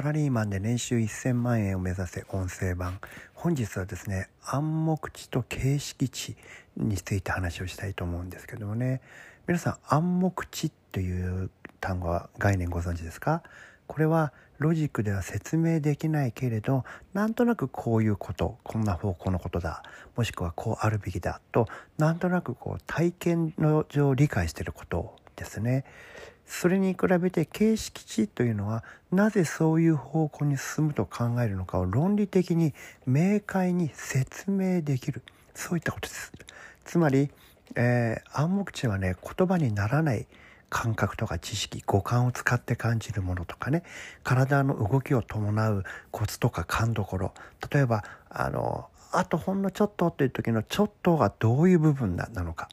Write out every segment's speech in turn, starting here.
サラリーマンで年収1000万円を目指せ音声版。本日はですね暗黙知と形式知について話をしたいと思うんですけどもね。皆さん暗黙知という単語は概念ご存知ですか？これはロジックでは説明できないけれどなんとなくこういうことこんな方向のことだもしくはこうあるべきだとなんとなくこう体験の上理解していることですね。それに比べて形式値というのはなぜそういう方向に進むと考えるのかを論理的に明快に説明できる。そういったことです。つまり、えー、暗黙知はね言葉にならない感覚とか知識五感を使って感じるものとかね。体の動きを伴うコツとか勘どころ。例えばあのあとほんのちょっとっていう時のちょっとがどういう部分なのか。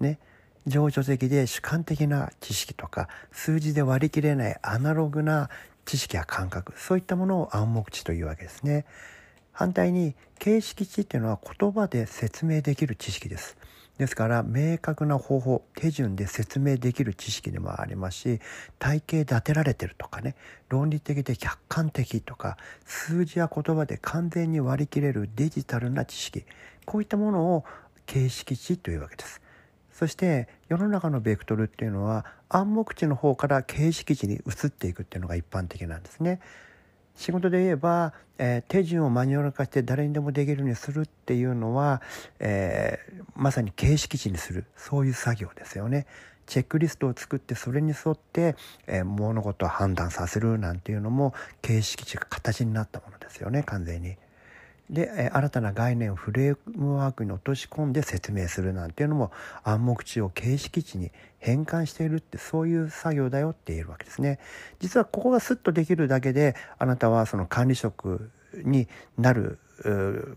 ね。情緒的で主観的な知識とか数字で割り切れないアナログな知識や感覚そういったものを暗黙知というわけですね。反対に形式知っていうのは言葉で説明できる知識です。ですから明確な方法手順で説明できる知識でもありますし体系立てられてるとかね論理的で客観的とか数字や言葉で完全に割り切れるデジタルな知識こういったものを形式知というわけです。そして世の中のベクトルっていうのは暗黙知の方から形式知に移っていくっていうのが一般的なんですね。仕事で言えば、えー、手順をマニュアル化して誰にでもできるようにするっていうのは、えー、まさに形式値にするそういう作業ですよね。チェックリストを作ってそれに沿って、えー、物事を判断させるなんていうのも形式値が形になったものですよね完全に。で新たな概念をフレームワークに落とし込んで説明するなんていうのも暗黙知を形式値に変換しているってそういう作業だよって言えるわけですね。実はここがスッとできるだけであなたはその管理職になる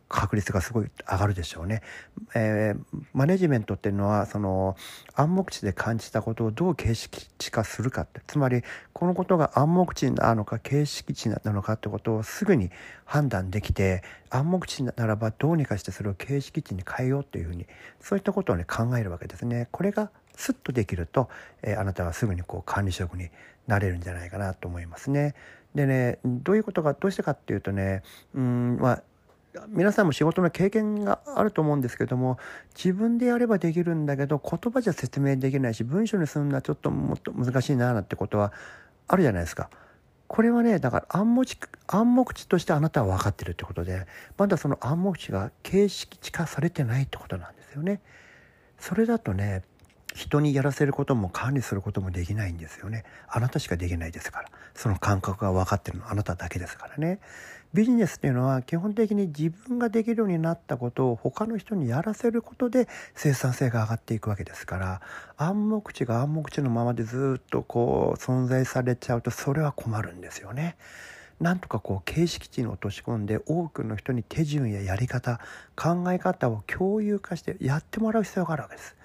確率がすごい上がるでしょうね。えー、マネジメントっていうのはその暗黙知で感じたことをどう形式値化するかってつまりこのことが暗黙知なのか形式値なのかってことをすぐに判断できて暗黙知ならばどうにかしてそれを形式値に変えようっていうふうにそういったことをね考えるわけですね。これがスッとできると、えー、あなたはすぐにこう管理職になれるんじゃないかなと思いますね。でねどういうことがどうしてかっていうとねうんまあ皆さんも仕事の経験があると思うんですけども自分でやればできるんだけど言葉じゃ説明できないし文章にするのはちょっともっと難しいななんてことはあるじゃないですか。これはねだから暗黙暗黙知としてあなたは分かってるってことでまだその暗黙知が形式知化されてないってことなんですよね。それだとね人にやらせることも管理することもできないんですよね。あなたしかできないですから。その感覚が分かってるのはあなただけですからね。ビジネスっていうのは基本的に自分ができるようになったことを他の人にやらせることで生産性が上がっていくわけですから暗黙知が暗黙知のままでずっとこう存在されちゃうとそれは困るんですよね。なんとかこう形式値に落とし込んで多くの人に手順ややり方考え方を共有化してやってもらう必要があるわけです。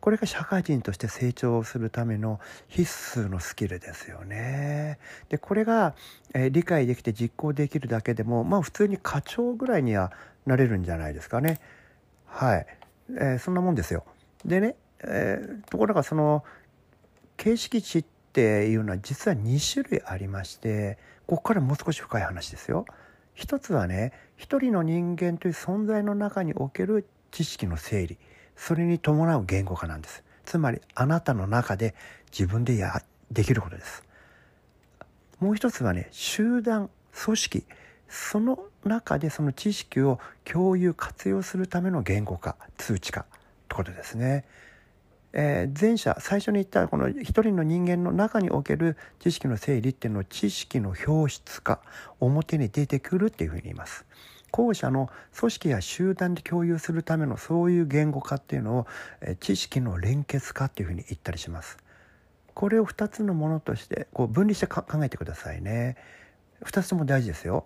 これが社会人として成長するための必須のスキルですよね。でこれが、えー、理解できて実行できるだけでもまあ普通に課長ぐらいにはなれるんじゃないですかね。はい、えー、そんなもんですよ。でね、えー、ところがその形式値っていうのは実は2種類ありましてここからもう少し深い話ですよ。一つはね一人の人間という存在の中における知識の整理それに伴う言語化なんですつまりあなたの中で自分でやできることですもう一つはね集団組織その中でその知識を共有活用するための言語化通知化ってことですね。えー、前者最初に言ったこの一人の人間の中における知識の整理っていうのを知識の表出化表に出てくるっていうふうに言います。後者の組織や集団で共有するためのそういう言語化っていうのを知識の連結化っていうふうに言ったりします。これを2つのものとしてこう分離して考えてくださいね。2つとも大事ですよ。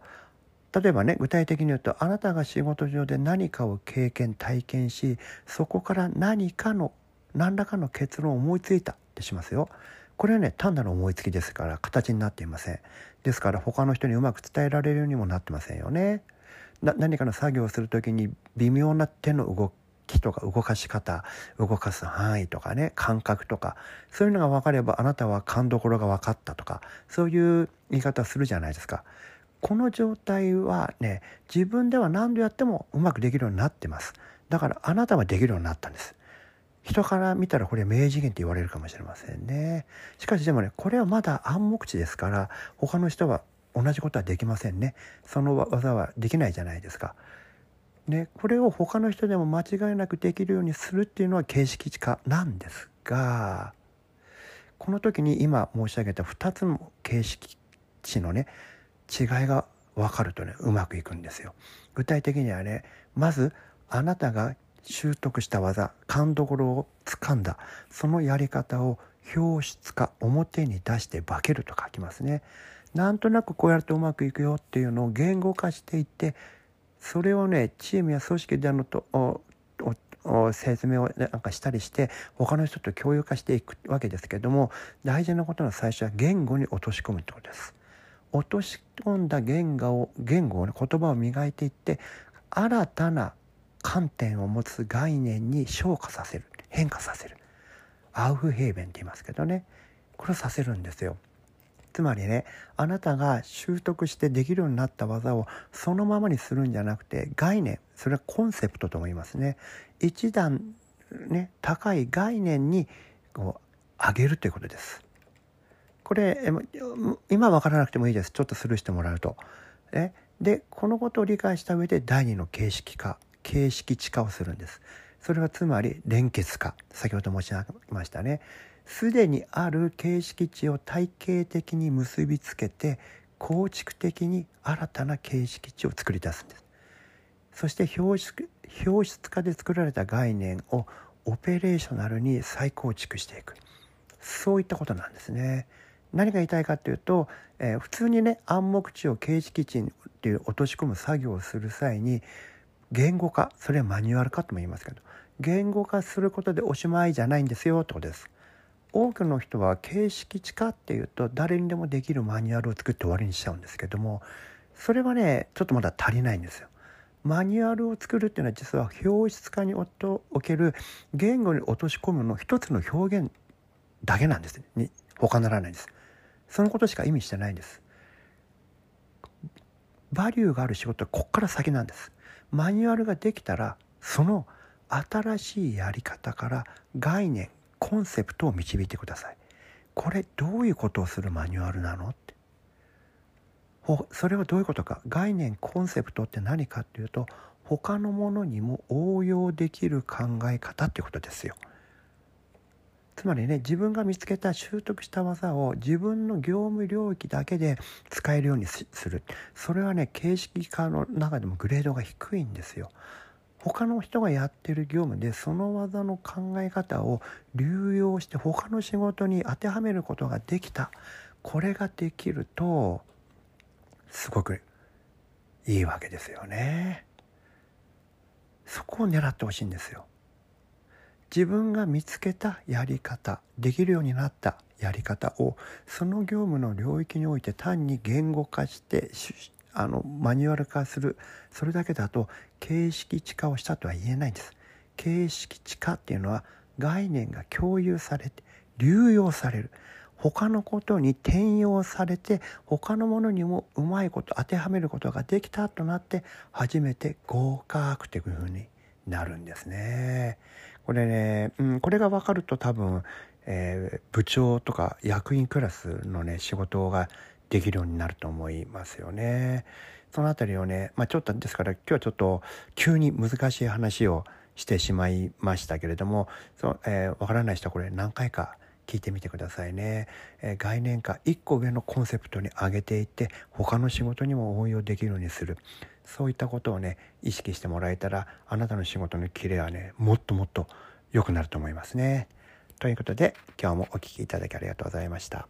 例えばね具体的に言うとあなたが仕事上で何かを経験体験しそこから何かの何らかの結論を思いついたってしますよ。これはね単なる思いつきですから形になっていません。ですから他の人にうまく伝えられるようにもなってませんよね。何かの作業をする時に微妙な手の動気とか動かし方動かす範囲とかね感覚とかそういうのが分かればあなたは勘どころが分かったとかそういう言い方するじゃないですか。この状態はね自分では何度やってもうまくできるようになってます。だからあなたはできるようになったんです。人から見たらこれ名次元って言われるかもしれませんね。しかしでもねこれはまだ暗黙知ですから他の人は同じことはできませんねその技はできないじゃないですかね、これを他の人でも間違いなくできるようにするっていうのは形式化なんですがこの時に今申し上げた2つの形式値のね違いが分かるとねうまくいくんですよ。具体的にはねまずあなたが習得した技勘どころをつかんだそのやり方を表出化表に出して化けると書きますね。なんとなくこうやるとうまくいくよっていうのを言語化していってそれをねチームや組織であると説明をなんかしたりして他の人と共有化していくわけですけども大事なことの最初は言語に落とし込むってことです。落とし込んだ言語を言語を、ね、言葉を磨いていって新たな観点を持つ概念に昇華させる変化させるアウフヘーベンって言いますけどねこれをさせるんですよ。つまりねあなたが習得してできるようになった技をそのままにするんじゃなくて概念それはコンセプトとも言いますね一段ね高い概念にこう上げるということです。これ今分からなくてもいいですちょっとスルーしてもらうと。えでこのことを理解した上で第二の形式化形式地化をするんです。それはつまり連結化先ほど申し上げましたね。すでにある形式値を体系的に結びつけて構築的に新たな形式値を作り出すんです。そして表出表出化で作られた概念をオペレーショナルに再構築していくそういったことなんですね。何が言いたいかというと、えー、普通にね暗黙知を形式値っていう落とし込む作業をする際に言語化それはマニュアル化とも言いますけど言語化することでおしまいじゃないんですよってことです。多くの人は形式値化っていうと誰にでもできるマニュアルを作って終わりにしちゃうんですけどもそれはねちょっとまだ足りないんですよ。マニュアルを作るっていうのは実は表出化における言語に落とし込むの一つの表現だけなんですに他ならないんです。そのことしか意味してないんですバリューがある仕事はこっから先なんですマニュアルができたらその新しいやり方から概念コンセプトを導いてくださいこれどういうことをするマニュアルなのってそれはどういうことか概念コンセプトって何かっていうと他のものにも応用できる考え方っていうことですよ。つまりね自分が見つけた習得した技を自分の業務領域だけで使えるようにするそれはね形式化の中でもグレードが低いんですよ。他の人がやってる業務でその技の考え方を流用して他の仕事に当てはめることができたこれができるとすごくいいわけですよね。そこを狙ってほしいんですよ。自分が見つけたやり方できるようになったやり方をその業務の領域において単に言語化してあのマニュアル化するそれだけだと形式地化をしたとは言えないんです。形式地化っていうのは概念が共有されて流用される他のことに転用されて他のものにもうまいこと当てはめることができたとなって初めて合格というふうになるんですね。これね、うん、これが分かると多分、えー、部長とか役員クラスのね仕事ができるようになると思いますよね。その辺りをね、まあ、ちょっとですから今日はちょっと急に難しい話をしてしまいましたけれどもその、えー、分からない人はこれ何回か聞いてみてくださいね、えー、概念化1個上のコンセプトに上げていって他の仕事にも応用できるようにするそういったことをね意識してもらえたらあなたの仕事のキレはねもっともっと良くなると思いますね。ということで今日もお聴きいただきありがとうございました。